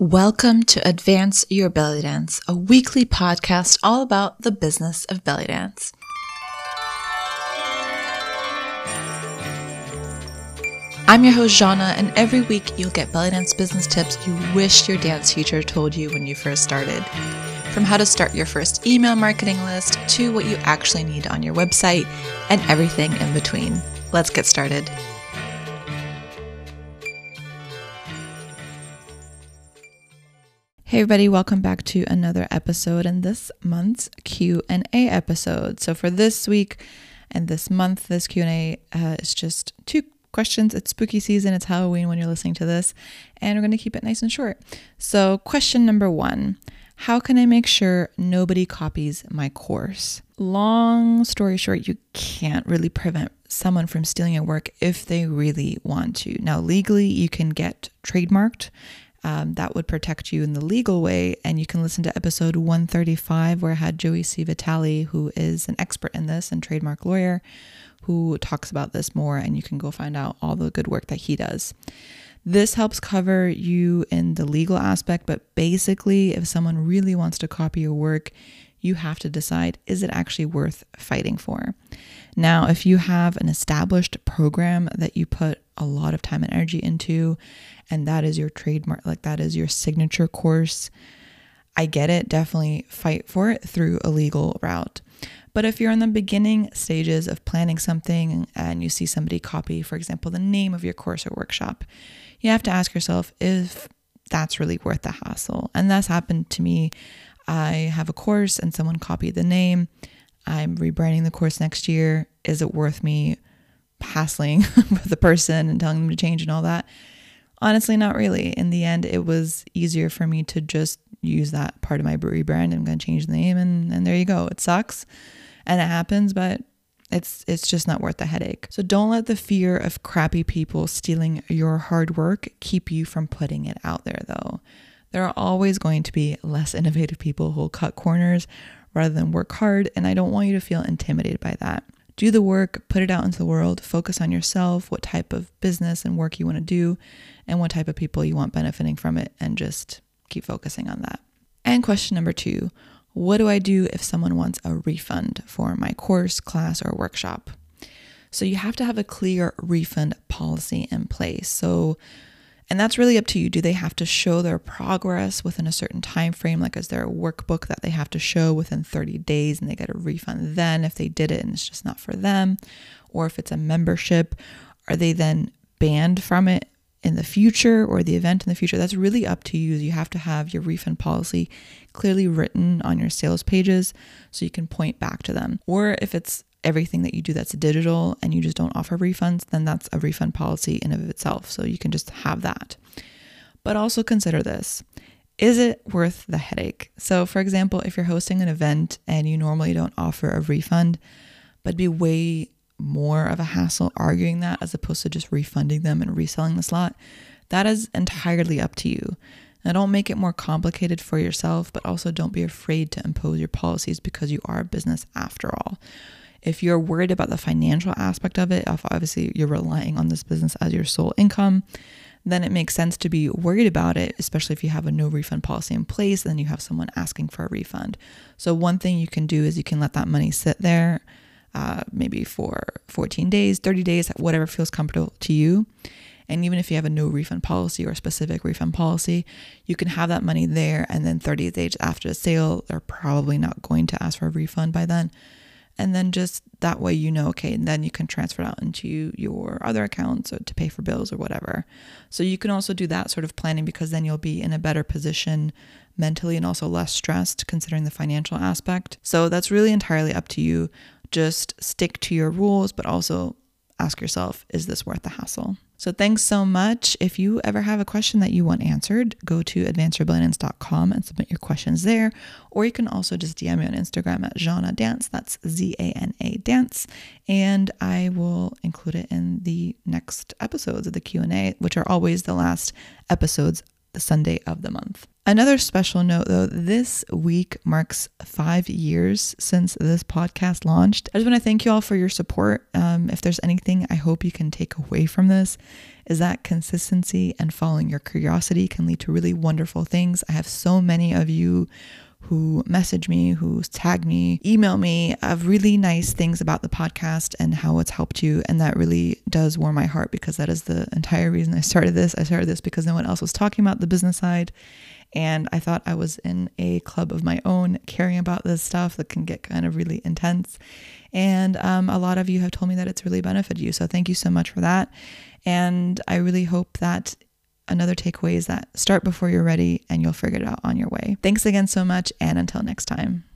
Welcome to Advance Your Belly Dance, a weekly podcast all about the business of belly dance. I'm your host, Zana, and every week you'll get belly dance business tips you wish your dance teacher told you when you first started. From how to start your first email marketing list to what you actually need on your website and everything in between. Let's get started. Hey everybody, welcome back to another episode in this month's Q&A episode. So for this week and this month, this Q&A uh, is just two questions. It's spooky season, it's Halloween when you're listening to this, and we're going to keep it nice and short. So question number 1, how can I make sure nobody copies my course? Long story short, you can't really prevent someone from stealing your work if they really want to. Now, legally, you can get trademarked um, that would protect you in the legal way. And you can listen to episode 135, where I had Joey C. Vitale, who is an expert in this and trademark lawyer, who talks about this more. And you can go find out all the good work that he does. This helps cover you in the legal aspect, but basically, if someone really wants to copy your work, you have to decide is it actually worth fighting for? Now, if you have an established program that you put a lot of time and energy into, and that is your trademark, like that is your signature course, I get it. Definitely fight for it through a legal route. But if you're in the beginning stages of planning something and you see somebody copy, for example, the name of your course or workshop, you have to ask yourself if that's really worth the hassle. And that's happened to me I have a course and someone copied the name. I'm rebranding the course next year. Is it worth me hassling with the person and telling them to change and all that? Honestly, not really. In the end, it was easier for me to just use that part of my rebrand. I'm going to change the name, and, and there you go. It sucks and it happens, but it's it's just not worth the headache. So don't let the fear of crappy people stealing your hard work keep you from putting it out there though. There are always going to be less innovative people who will cut corners rather than work hard, and I don't want you to feel intimidated by that. Do the work, put it out into the world, focus on yourself, what type of business and work you want to do, and what type of people you want benefiting from it, and just keep focusing on that. And question number two What do I do if someone wants a refund for my course, class, or workshop? So you have to have a clear refund policy in place. So and that's really up to you. Do they have to show their progress within a certain time frame? Like is there a workbook that they have to show within 30 days and they get a refund then if they did it and it's just not for them? Or if it's a membership, are they then banned from it in the future or the event in the future? That's really up to you. You have to have your refund policy clearly written on your sales pages so you can point back to them. Or if it's everything that you do that's digital and you just don't offer refunds, then that's a refund policy in of itself. So you can just have that. But also consider this. Is it worth the headache? So, for example, if you're hosting an event and you normally don't offer a refund, but be way more of a hassle arguing that as opposed to just refunding them and reselling the slot, that is entirely up to you. Now, don't make it more complicated for yourself, but also don't be afraid to impose your policies because you are a business after all. If you're worried about the financial aspect of it, if obviously you're relying on this business as your sole income, then it makes sense to be worried about it, especially if you have a no refund policy in place and then you have someone asking for a refund. So, one thing you can do is you can let that money sit there, uh, maybe for 14 days, 30 days, whatever feels comfortable to you. And even if you have a no refund policy or a specific refund policy, you can have that money there. And then 30 days after the sale, they're probably not going to ask for a refund by then and then just that way you know okay and then you can transfer it out into your other accounts or to pay for bills or whatever. So you can also do that sort of planning because then you'll be in a better position mentally and also less stressed considering the financial aspect. So that's really entirely up to you. Just stick to your rules but also ask yourself is this worth the hassle so thanks so much. If you ever have a question that you want answered, go to advanceyourbellydance.com and submit your questions there. Or you can also just DM me on Instagram at Zana Dance. That's Z-A-N-A Dance. And I will include it in the next episodes of the Q&A, which are always the last episodes the Sunday of the month. Another special note though, this week marks five years since this podcast launched. I just want to thank you all for your support. Um, if there's anything I hope you can take away from this, is that consistency and following your curiosity can lead to really wonderful things. I have so many of you who message me, who tag me, email me of really nice things about the podcast and how it's helped you. And that really does warm my heart because that is the entire reason I started this. I started this because no one else was talking about the business side. And I thought I was in a club of my own caring about this stuff that can get kind of really intense. And um, a lot of you have told me that it's really benefited you. So thank you so much for that. And I really hope that another takeaway is that start before you're ready and you'll figure it out on your way. Thanks again so much. And until next time.